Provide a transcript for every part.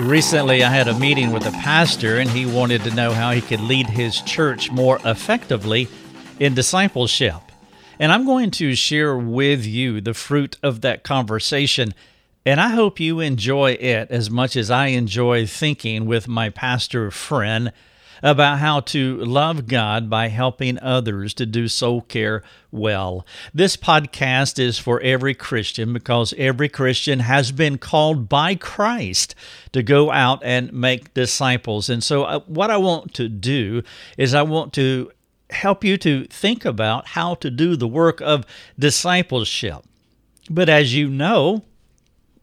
Recently, I had a meeting with a pastor, and he wanted to know how he could lead his church more effectively in discipleship. And I'm going to share with you the fruit of that conversation. And I hope you enjoy it as much as I enjoy thinking with my pastor friend about how to love God by helping others to do soul care well. This podcast is for every Christian because every Christian has been called by Christ to go out and make disciples. And so, uh, what I want to do is, I want to help you to think about how to do the work of discipleship. But as you know,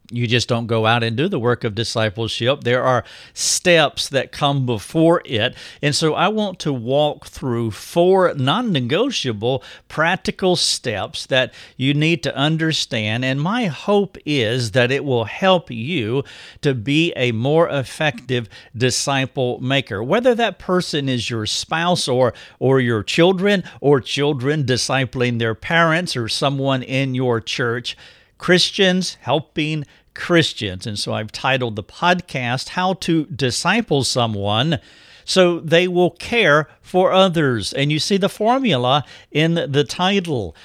you just don't go out and do the work of discipleship. There are steps that come before it. And so I want to walk through four non negotiable practical steps that you need to understand. And my hope is that it will help you to be a more effective disciple maker. Whether that person is your spouse or, or your children, or children discipling their parents, or someone in your church Christians helping Christians. And so I've titled the podcast, How to Disciple Someone so they will care for others. And you see the formula in the title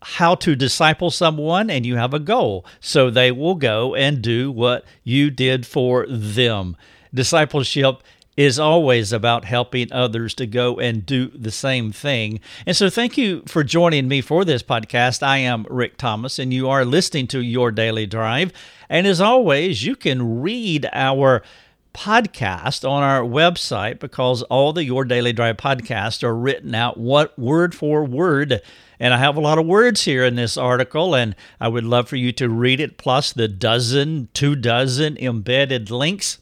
how to disciple someone, and you have a goal. So they will go and do what you did for them. Discipleship is always about helping others to go and do the same thing. And so, thank you for joining me for this podcast. I am Rick Thomas, and you are listening to Your Daily Drive. And as always, you can read our podcast on our website because all the Your Daily Drive podcasts are written out what word for word. And I have a lot of words here in this article, and I would love for you to read it, plus the dozen, two dozen embedded links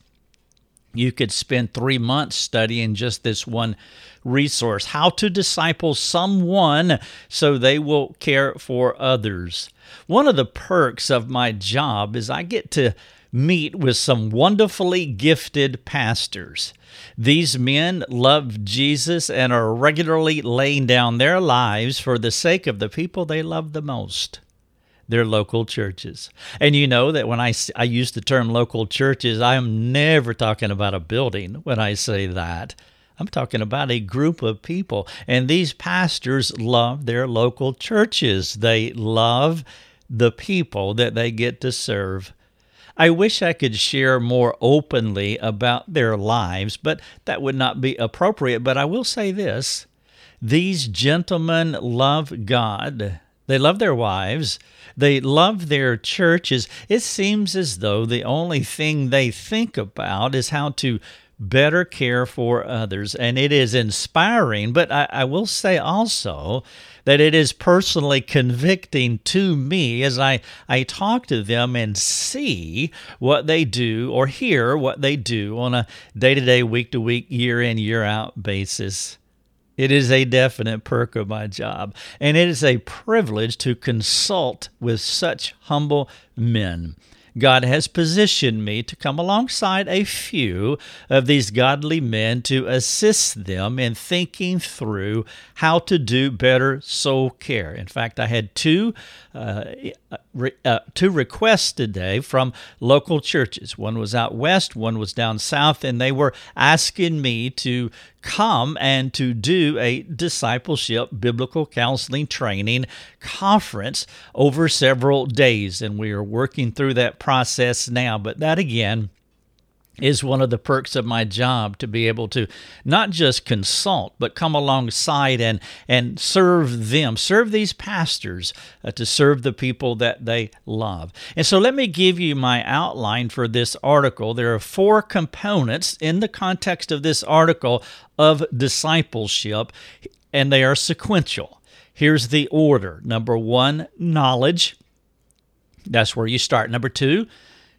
you could spend three months studying just this one resource how to disciple someone so they will care for others. One of the perks of my job is I get to meet with some wonderfully gifted pastors. These men love Jesus and are regularly laying down their lives for the sake of the people they love the most their local churches. And you know that when I, I use the term local churches, I am never talking about a building when I say that. I'm talking about a group of people. And these pastors love their local churches, they love the people that they get to serve. I wish I could share more openly about their lives, but that would not be appropriate. But I will say this these gentlemen love God they love their wives. They love their churches. It seems as though the only thing they think about is how to better care for others. And it is inspiring, but I, I, will say also that it is personally convicting to me as I, I talk to them and see what they do or hear what they do on a day to day, week to week, year in, year out basis. It is a definite perk of my job, and it is a privilege to consult with such humble men. God has positioned me to come alongside a few of these godly men to assist them in thinking through how to do better soul care. In fact, I had two uh, re, uh, two requests today from local churches. One was out west, one was down south, and they were asking me to come and to do a discipleship biblical counseling training conference over several days. And we are working through that process now. But that again, is one of the perks of my job to be able to not just consult but come alongside and and serve them serve these pastors uh, to serve the people that they love. And so let me give you my outline for this article. There are four components in the context of this article of discipleship and they are sequential. Here's the order. Number 1 knowledge that's where you start number 2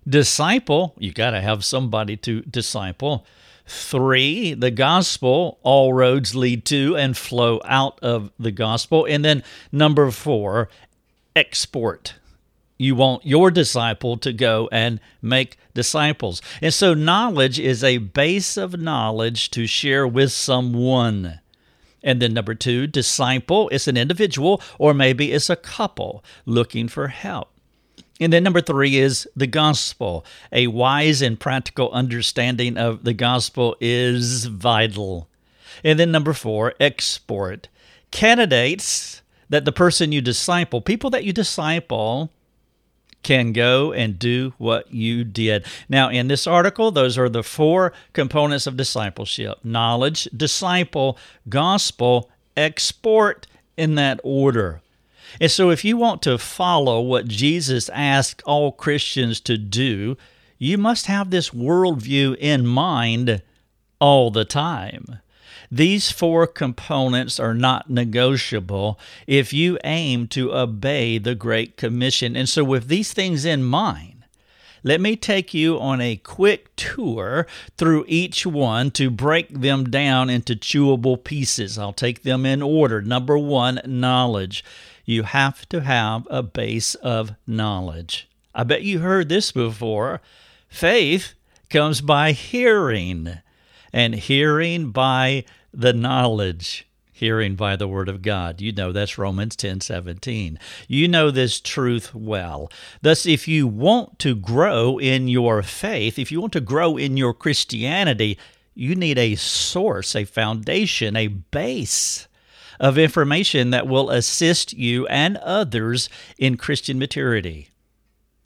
Disciple, you got to have somebody to disciple. Three, the gospel, all roads lead to and flow out of the gospel. And then number four, export. You want your disciple to go and make disciples. And so, knowledge is a base of knowledge to share with someone. And then, number two, disciple is an individual or maybe it's a couple looking for help. And then number three is the gospel. A wise and practical understanding of the gospel is vital. And then number four, export. Candidates that the person you disciple, people that you disciple, can go and do what you did. Now, in this article, those are the four components of discipleship knowledge, disciple, gospel, export in that order. And so, if you want to follow what Jesus asked all Christians to do, you must have this worldview in mind all the time. These four components are not negotiable if you aim to obey the Great Commission. And so, with these things in mind, let me take you on a quick tour through each one to break them down into chewable pieces. I'll take them in order. Number one, knowledge. You have to have a base of knowledge. I bet you heard this before. Faith comes by hearing, and hearing by the knowledge hearing by the word of God. You know that's Romans 10 17. You know this truth well. Thus, if you want to grow in your faith, if you want to grow in your Christianity, you need a source, a foundation, a base of information that will assist you and others in Christian maturity.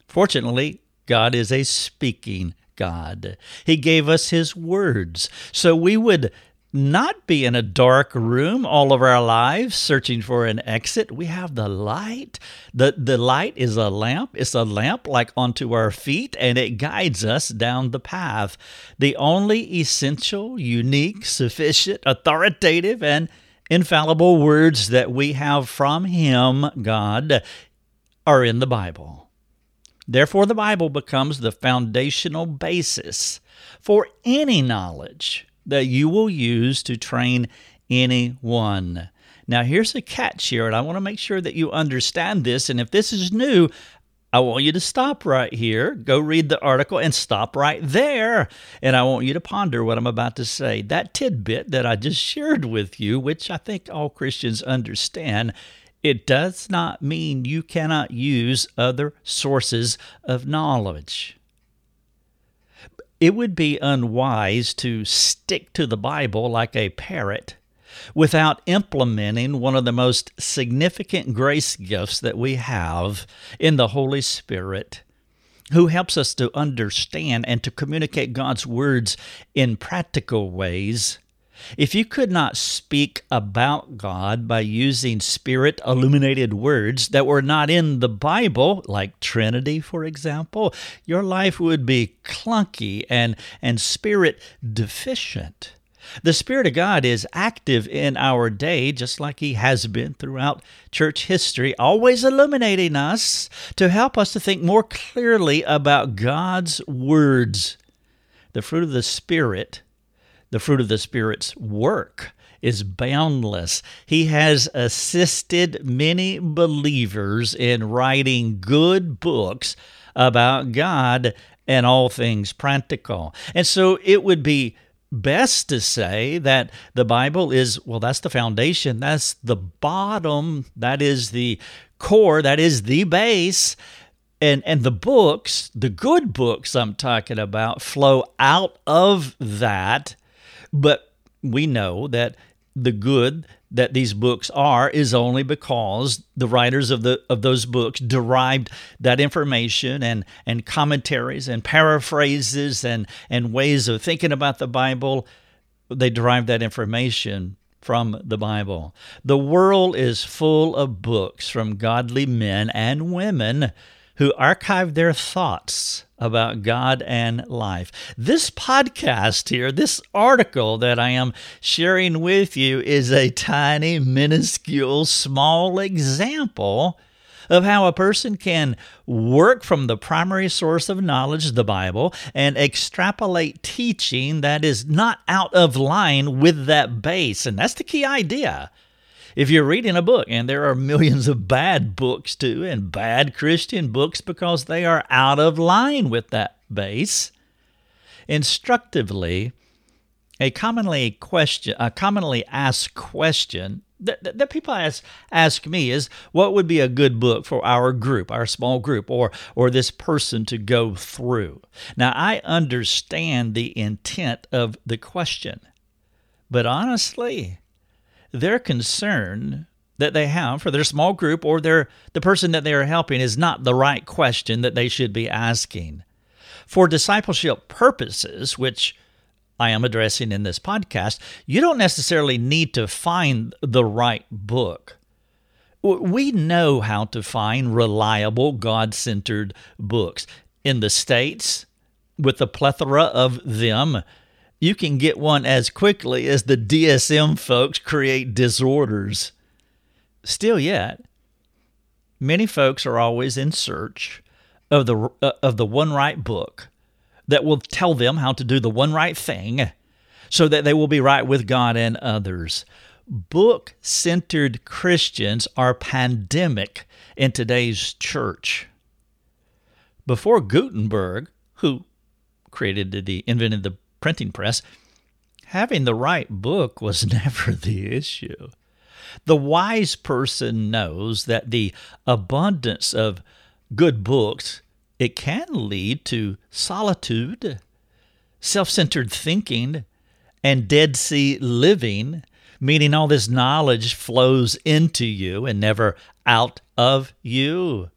Fortunately, God is a speaking God. He gave us His words. So we would not be in a dark room all of our lives searching for an exit. We have the light. The, the light is a lamp. It's a lamp like onto our feet, and it guides us down the path. The only essential, unique, sufficient, authoritative, and infallible words that we have from Him, God, are in the Bible. Therefore, the Bible becomes the foundational basis for any knowledge that you will use to train anyone. Now, here's a catch here, and I want to make sure that you understand this. And if this is new, I want you to stop right here, go read the article, and stop right there. And I want you to ponder what I'm about to say. That tidbit that I just shared with you, which I think all Christians understand, it does not mean you cannot use other sources of knowledge it would be unwise to stick to the Bible like a parrot without implementing one of the most significant grace gifts that we have in the Holy Spirit, who helps us to understand and to communicate God's words in practical ways if you could not speak about God by using spirit illuminated words that were not in the Bible, like Trinity, for example, your life would be clunky and, and spirit deficient. The Spirit of God is active in our day, just like He has been throughout church history, always illuminating us to help us to think more clearly about God's words. The fruit of the Spirit the fruit of the Spirit's work is boundless. He has assisted many believers in writing good books about God and all things practical. And so it would be best to say that the Bible is, well, that's the foundation, that's the bottom, that is the core, that is the base. And, and the books, the good books I'm talking about, flow out of that but we know that the good that these books are is only because the writers of the of those books derived that information and and commentaries and paraphrases and and ways of thinking about the Bible they derived that information from the Bible. The world is full of books from godly men and women who archive their thoughts about God and life. This podcast here, this article that I am sharing with you, is a tiny, minuscule, small example of how a person can work from the primary source of knowledge, the Bible, and extrapolate teaching that is not out of line with that base. And that's the key idea if you're reading a book, and there are millions of bad books too, and bad Christian books because they are out of line with that base, instructively, a commonly question, a commonly asked question that, that people ask ask me is what would be a good book for our group, our small group, or or this person to go through. Now I understand the intent of the question, but honestly, their concern that they have for their small group or their the person that they are helping is not the right question that they should be asking. For discipleship purposes, which I am addressing in this podcast, you don't necessarily need to find the right book. We know how to find reliable, God centered books. In the States, with the plethora of them, you can get one as quickly as the DSM folks create disorders. Still yet, many folks are always in search of the uh, of the one right book that will tell them how to do the one right thing so that they will be right with God and others. Book centered Christians are pandemic in today's church. Before Gutenberg, who created the invented the printing press, having the right book was never the issue. The wise person knows that the abundance of good books it can lead to solitude, self-centered thinking, and dead sea living, meaning all this knowledge flows into you and never out of you.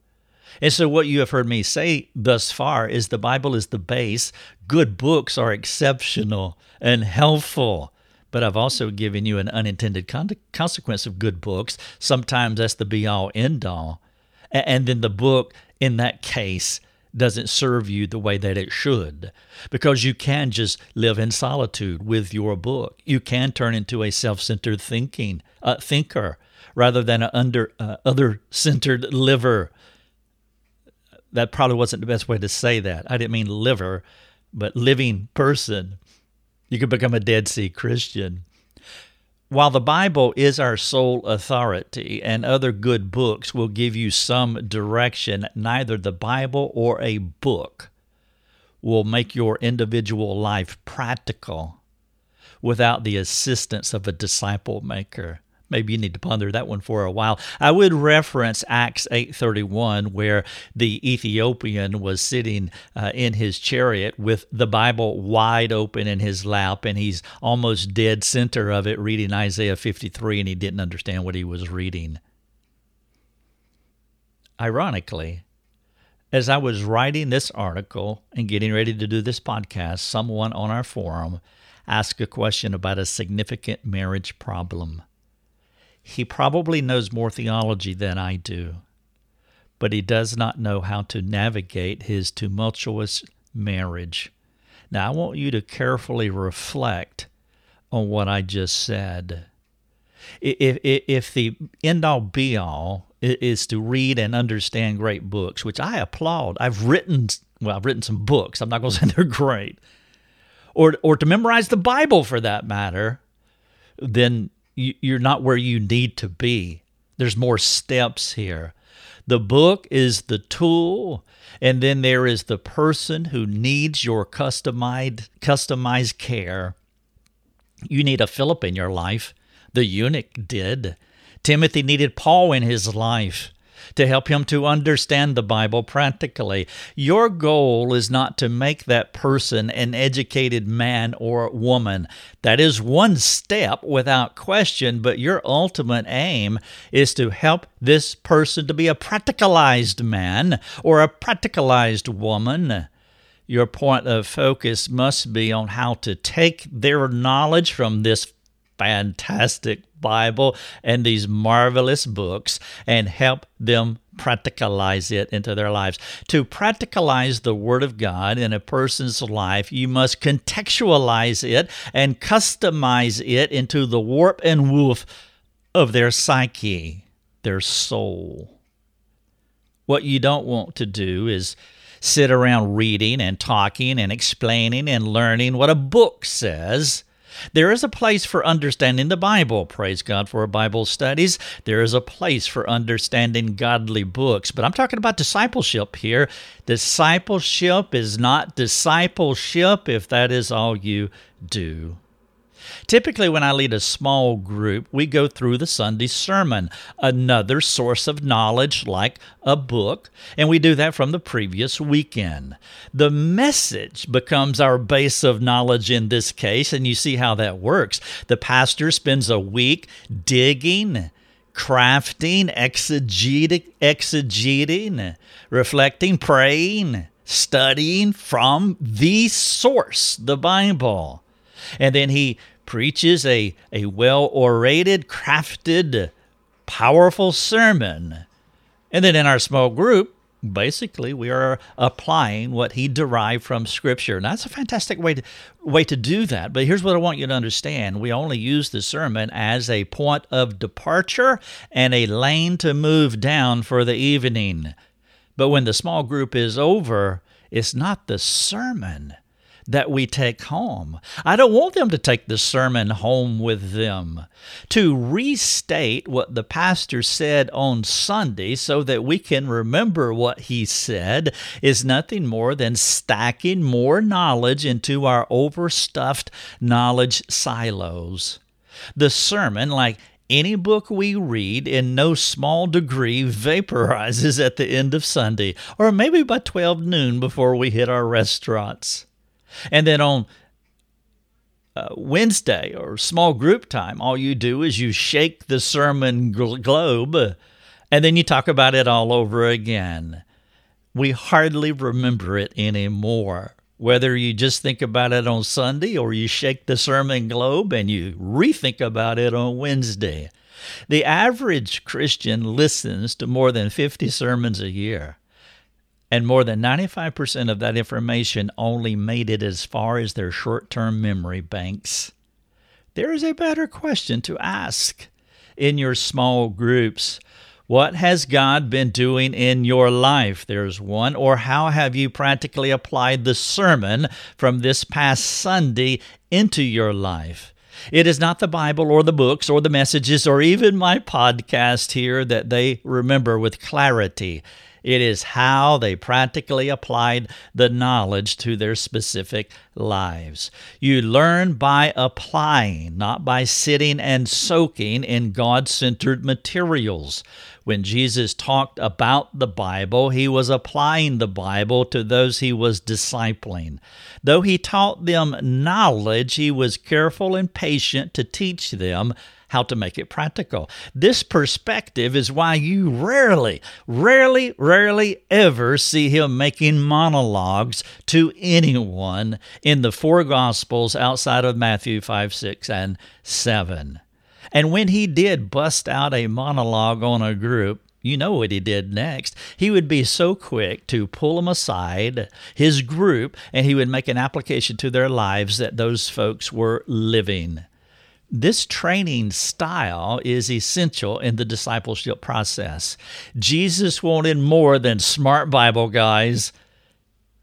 And so, what you have heard me say thus far is the Bible is the base. Good books are exceptional and helpful. But I've also given you an unintended con- consequence of good books. Sometimes that's the be all end all. And then the book, in that case, doesn't serve you the way that it should because you can just live in solitude with your book. You can turn into a self-centered thinking uh, thinker rather than an under uh, other-centered liver. That probably wasn't the best way to say that. I didn't mean liver, but living person. You could become a Dead Sea Christian. While the Bible is our sole authority and other good books will give you some direction, neither the Bible or a book will make your individual life practical without the assistance of a disciple maker maybe you need to ponder that one for a while. I would reference Acts 8:31 where the Ethiopian was sitting uh, in his chariot with the Bible wide open in his lap and he's almost dead center of it reading Isaiah 53 and he didn't understand what he was reading. Ironically, as I was writing this article and getting ready to do this podcast, someone on our forum asked a question about a significant marriage problem. He probably knows more theology than I do, but he does not know how to navigate his tumultuous marriage. Now, I want you to carefully reflect on what I just said. If, if, if the end all be all is to read and understand great books, which I applaud, I've written, well, I've written some books. I'm not going to say they're great. Or, or to memorize the Bible for that matter, then you're not where you need to be. There's more steps here. The book is the tool, and then there is the person who needs your customized customized care. You need a Philip in your life. The eunuch did. Timothy needed Paul in his life to help him to understand the Bible practically. Your goal is not to make that person an educated man or woman. That is one step without question, but your ultimate aim is to help this person to be a practicalized man or a practicalized woman your point of focus must be on how to take their knowledge from this fantastic Bible and these marvelous books and help them practicalize it into their lives. To practicalize the Word of God in a person's life, you must contextualize it and customize it into the warp and woof of their psyche, their soul. What you don't want to do is sit around reading and talking and explaining and learning what a book says there is a place for understanding the Bible. Praise God for Bible studies. There is a place for understanding godly books. But I'm talking about discipleship here. Discipleship is not discipleship if that is all you do. Typically, when I lead a small group, we go through the Sunday sermon, another source of knowledge like a book, and we do that from the previous weekend. The message becomes our base of knowledge in this case, and you see how that works. The pastor spends a week digging, crafting, exegeting, exegeting, reflecting, praying, studying from the source, the Bible. And then he preaches a, a well orated, crafted, powerful sermon. And then in our small group, basically we are applying what he derived from scripture. And that's a fantastic way to way to do that but here's what i want you to understand. We only use the sermon as a point of departure and a lane to move down for the evening. But when the small group is over it's not the sermon that we take home. I don't want them to take the sermon home with them. To restate what the pastor said on Sunday so that we can remember what he said is nothing more than stacking more knowledge into our overstuffed knowledge silos. The sermon, like any book we read in no small degree vaporizes at the end of Sunday, or maybe by 12 noon before we hit our restaurants. And then on uh, Wednesday or small group time, all you do is you shake the sermon globe and then you talk about it all over again. We hardly remember it anymore. Whether you just think about it on Sunday or you shake the sermon globe and you rethink about it on Wednesday. The average Christian listens to more than 50 sermons a year and more than 95% of that information only made it as far as their short term memory banks. There is a better question to ask in your small groups. What has God been doing in your life? There's one. Or how have you practically applied the sermon from this past Sunday into your life? It is not the Bible or the books or the messages or even my podcast here that they remember with clarity. It is how they practically applied the knowledge to their specific lives. You learn by applying, not by sitting and soaking in God centered materials. When Jesus talked about the Bible, he was applying the Bible to those he was discipling. Though he taught them knowledge, he was careful and patient to teach them how to make it practical. This perspective is why you rarely, rarely, rarely ever see him making monologues to anyone in the four Gospels outside of Matthew 5, 6, and 7. And when he did bust out a monologue on a group, you know what he did next. He would be so quick to pull them aside, his group, and he would make an application to their lives that those folks were living. This training style is essential in the discipleship process. Jesus wanted more than smart Bible guys.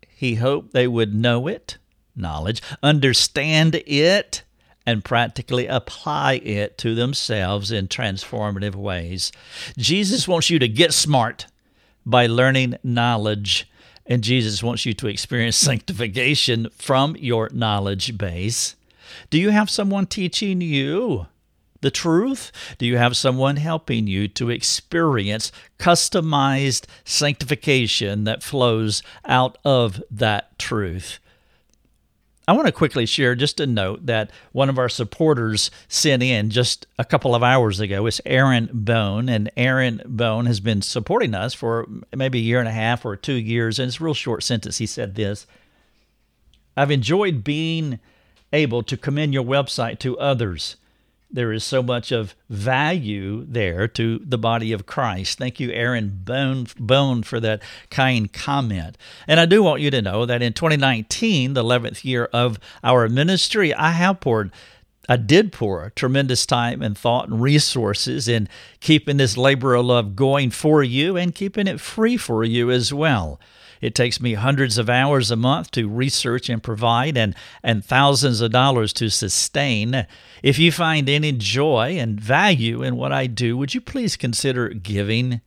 He hoped they would know it, knowledge, understand it, and practically apply it to themselves in transformative ways. Jesus wants you to get smart by learning knowledge, and Jesus wants you to experience sanctification from your knowledge base. Do you have someone teaching you the truth? Do you have someone helping you to experience customized sanctification that flows out of that truth? I want to quickly share just a note that one of our supporters sent in just a couple of hours ago. It's Aaron Bone, and Aaron Bone has been supporting us for maybe a year and a half or two years. And it's a real short sentence. He said this I've enjoyed being able to commend your website to others. There is so much of value there to the body of Christ. Thank you, Aaron Bone, Bone, for that kind comment. And I do want you to know that in 2019, the 11th year of our ministry, I have poured I did pour tremendous time and thought and resources in keeping this labor of love going for you and keeping it free for you as well. It takes me hundreds of hours a month to research and provide and, and thousands of dollars to sustain. If you find any joy and value in what I do, would you please consider giving?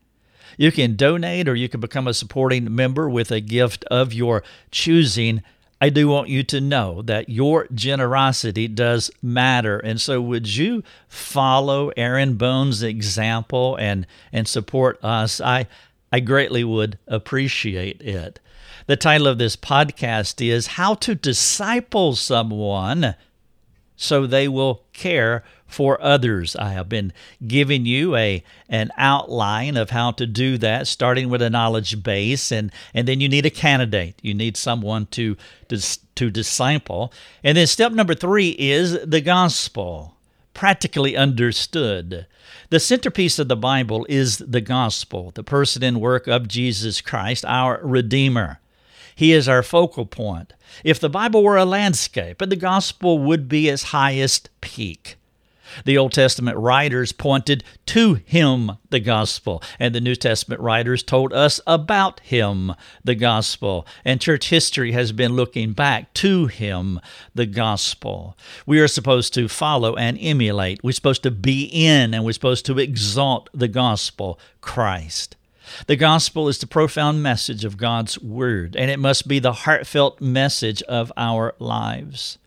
You can donate or you can become a supporting member with a gift of your choosing. I do want you to know that your generosity does matter. And so, would you follow Aaron Bone's example and, and support us? I, I greatly would appreciate it. The title of this podcast is How to Disciple Someone so they will care for others. I have been giving you a an outline of how to do that, starting with a knowledge base, and and then you need a candidate. You need someone to to, to disciple, and then step number three is the gospel, practically understood. The centerpiece of the Bible is the gospel, the person and work of Jesus Christ, our Redeemer. He is our focal point. If the Bible were a landscape, the gospel would be its highest peak. The Old Testament writers pointed to him, the gospel, and the New Testament writers told us about him, the gospel, and church history has been looking back to him, the gospel. We are supposed to follow and emulate. We're supposed to be in and we're supposed to exalt the gospel, Christ. The gospel is the profound message of God's word, and it must be the heartfelt message of our lives.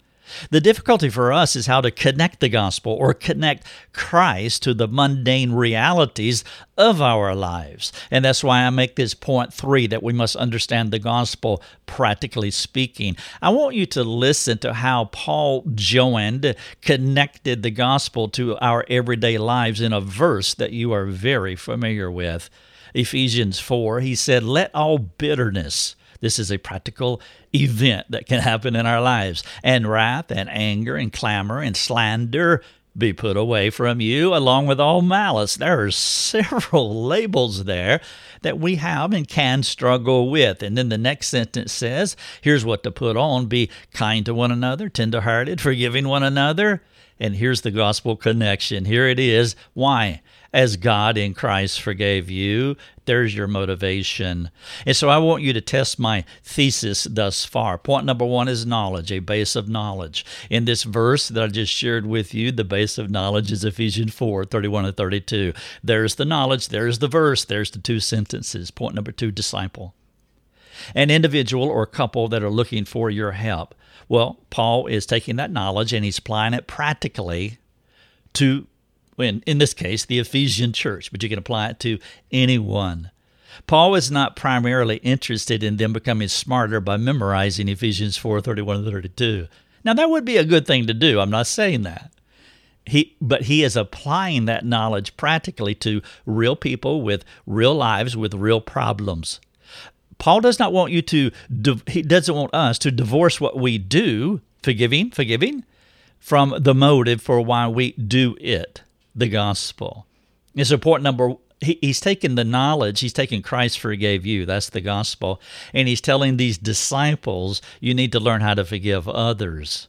The difficulty for us is how to connect the gospel or connect Christ to the mundane realities of our lives. And that's why I make this point three that we must understand the gospel practically speaking. I want you to listen to how Paul joined, connected the gospel to our everyday lives in a verse that you are very familiar with. Ephesians 4, he said, Let all bitterness, this is a practical event that can happen in our lives, and wrath and anger and clamor and slander be put away from you, along with all malice. There are several labels there that we have and can struggle with. And then the next sentence says, here's what to put on be kind to one another, tenderhearted, forgiving one another. And here's the gospel connection. Here it is. Why? As God in Christ forgave you. There's your motivation. And so I want you to test my thesis thus far. Point number one is knowledge, a base of knowledge. In this verse that I just shared with you, the base of knowledge is Ephesians 4 31 and 32. There's the knowledge, there's the verse, there's the two sentences. Point number two disciple. An individual or couple that are looking for your help. Well, Paul is taking that knowledge and he's applying it practically to in, in this case, the Ephesian church, but you can apply it to anyone. Paul was not primarily interested in them becoming smarter by memorizing Ephesians 4 31 and 32. Now, that would be a good thing to do. I'm not saying that. He, but he is applying that knowledge practically to real people with real lives with real problems. Paul does not want you to, he doesn't want us to divorce what we do, forgiving, forgiving, from the motive for why we do it the gospel. It's important number he, he's taken the knowledge, he's taken Christ forgave you. That's the gospel. And he's telling these disciples, you need to learn how to forgive others.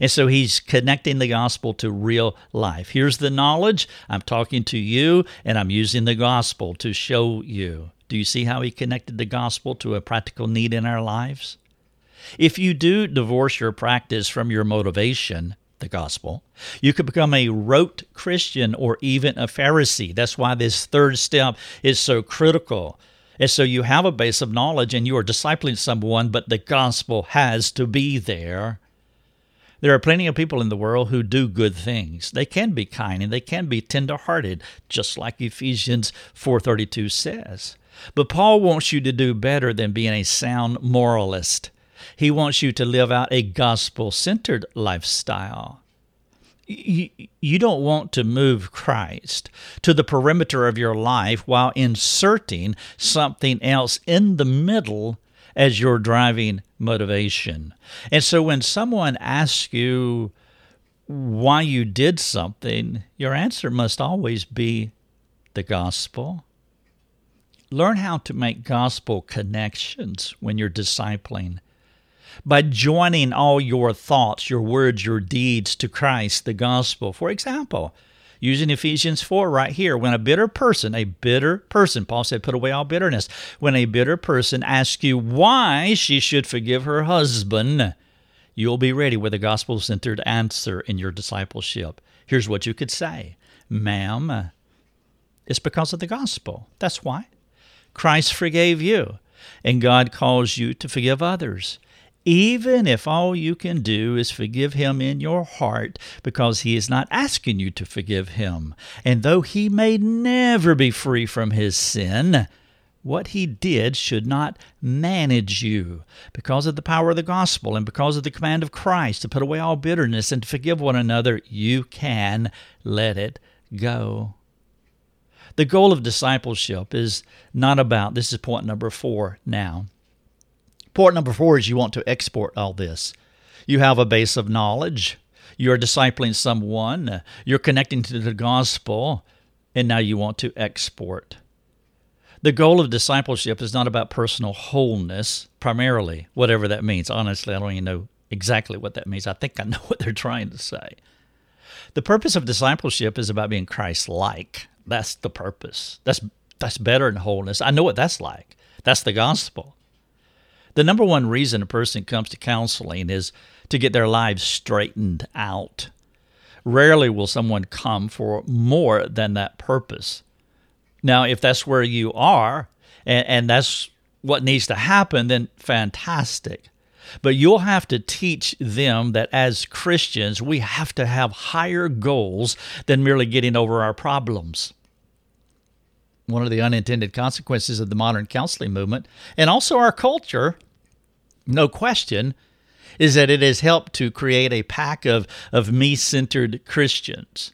And so he's connecting the gospel to real life. Here's the knowledge. I'm talking to you, and I'm using the gospel to show you. Do you see how he connected the gospel to a practical need in our lives? If you do divorce your practice from your motivation, the gospel. You could become a rote Christian or even a Pharisee. That's why this third step is so critical. And so you have a base of knowledge and you are discipling someone, but the gospel has to be there. There are plenty of people in the world who do good things. They can be kind and they can be tender-hearted, just like Ephesians 4:32 says. But Paul wants you to do better than being a sound moralist. He wants you to live out a gospel centered lifestyle. You, you don't want to move Christ to the perimeter of your life while inserting something else in the middle as your driving motivation. And so when someone asks you why you did something, your answer must always be the gospel. Learn how to make gospel connections when you're discipling by joining all your thoughts, your words, your deeds to Christ, the gospel. For example, using Ephesians 4 right here, when a bitter person, a bitter person, Paul said, put away all bitterness. When a bitter person asks you why she should forgive her husband, you'll be ready with a gospel centered answer in your discipleship. Here's what you could say Ma'am, it's because of the gospel. That's why. Christ forgave you, and God calls you to forgive others. Even if all you can do is forgive him in your heart because he is not asking you to forgive him. And though he may never be free from his sin, what he did should not manage you. Because of the power of the gospel and because of the command of Christ to put away all bitterness and to forgive one another, you can let it go. The goal of discipleship is not about, this is point number four now. Point number four is you want to export all this. You have a base of knowledge. You're discipling someone. You're connecting to the gospel. And now you want to export. The goal of discipleship is not about personal wholeness, primarily, whatever that means. Honestly, I don't even know exactly what that means. I think I know what they're trying to say. The purpose of discipleship is about being Christ like. That's the purpose. That's that's better than wholeness. I know what that's like. That's the gospel. The number one reason a person comes to counseling is to get their lives straightened out. Rarely will someone come for more than that purpose. Now, if that's where you are and, and that's what needs to happen, then fantastic. But you'll have to teach them that as Christians, we have to have higher goals than merely getting over our problems. One of the unintended consequences of the modern counseling movement and also our culture, no question, is that it has helped to create a pack of, of me centered Christians.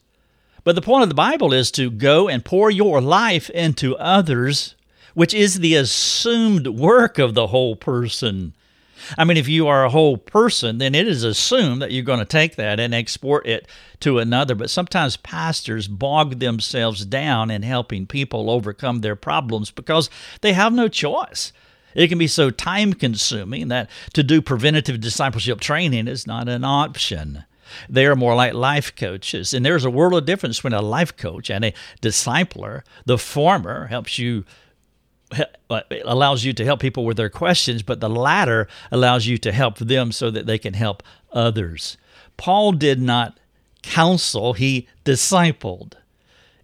But the point of the Bible is to go and pour your life into others, which is the assumed work of the whole person. I mean, if you are a whole person, then it is assumed that you're going to take that and export it to another. But sometimes pastors bog themselves down in helping people overcome their problems because they have no choice. It can be so time consuming that to do preventative discipleship training is not an option. They are more like life coaches. And there's a world of difference between a life coach and a discipler. The former helps you allows you to help people with their questions, but the latter allows you to help them so that they can help others. Paul did not counsel, he discipled.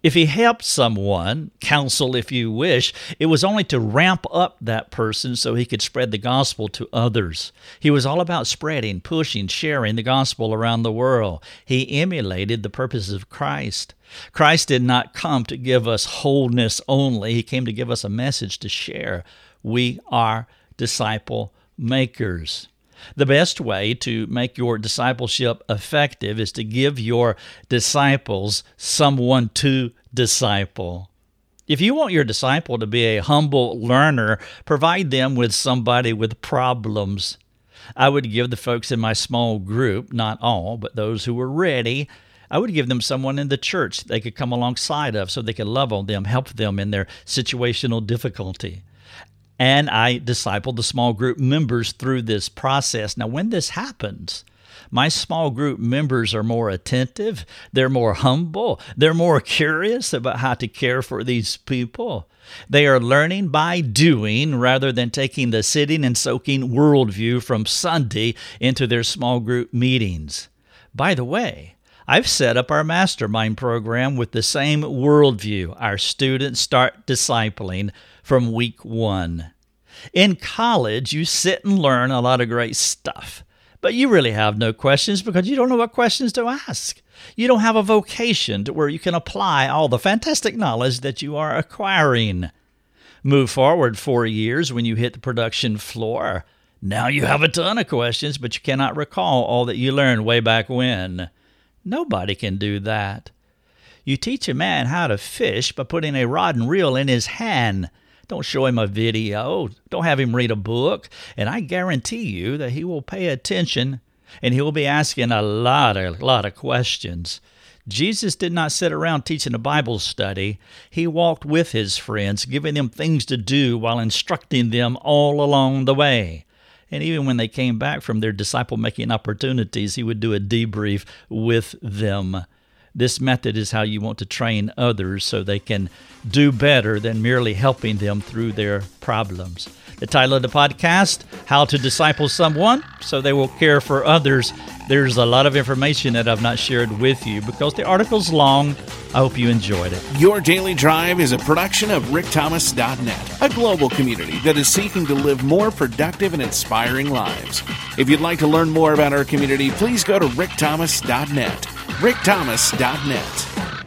If he helped someone, counsel if you wish, it was only to ramp up that person so he could spread the gospel to others. He was all about spreading, pushing, sharing the gospel around the world. He emulated the purposes of Christ. Christ did not come to give us wholeness only, he came to give us a message to share. We are disciple makers. The best way to make your discipleship effective is to give your disciples someone to disciple. If you want your disciple to be a humble learner, provide them with somebody with problems. I would give the folks in my small group, not all, but those who were ready, I would give them someone in the church they could come alongside of so they could love on them, help them in their situational difficulty and I discipled the small group members through this process. Now, when this happens, my small group members are more attentive, they're more humble, they're more curious about how to care for these people. They are learning by doing rather than taking the sitting and soaking worldview from Sunday into their small group meetings. By the way, I've set up our mastermind program with the same worldview. Our students start discipling from week one. In college, you sit and learn a lot of great stuff, but you really have no questions because you don't know what questions to ask. You don't have a vocation to where you can apply all the fantastic knowledge that you are acquiring. Move forward four years when you hit the production floor. Now you have a ton of questions, but you cannot recall all that you learned way back when. Nobody can do that. You teach a man how to fish by putting a rod and reel in his hand. Don't show him a video. Don't have him read a book. And I guarantee you that he will pay attention and he will be asking a lot, a lot of questions. Jesus did not sit around teaching a Bible study. He walked with his friends, giving them things to do while instructing them all along the way. And even when they came back from their disciple making opportunities, he would do a debrief with them. This method is how you want to train others so they can do better than merely helping them through their problems. The title of the podcast, How to Disciple Someone So They Will Care for Others. There's a lot of information that I've not shared with you because the article's long. I hope you enjoyed it. Your Daily Drive is a production of rickthomas.net, a global community that is seeking to live more productive and inspiring lives. If you'd like to learn more about our community, please go to rickthomas.net. rickthomas.net.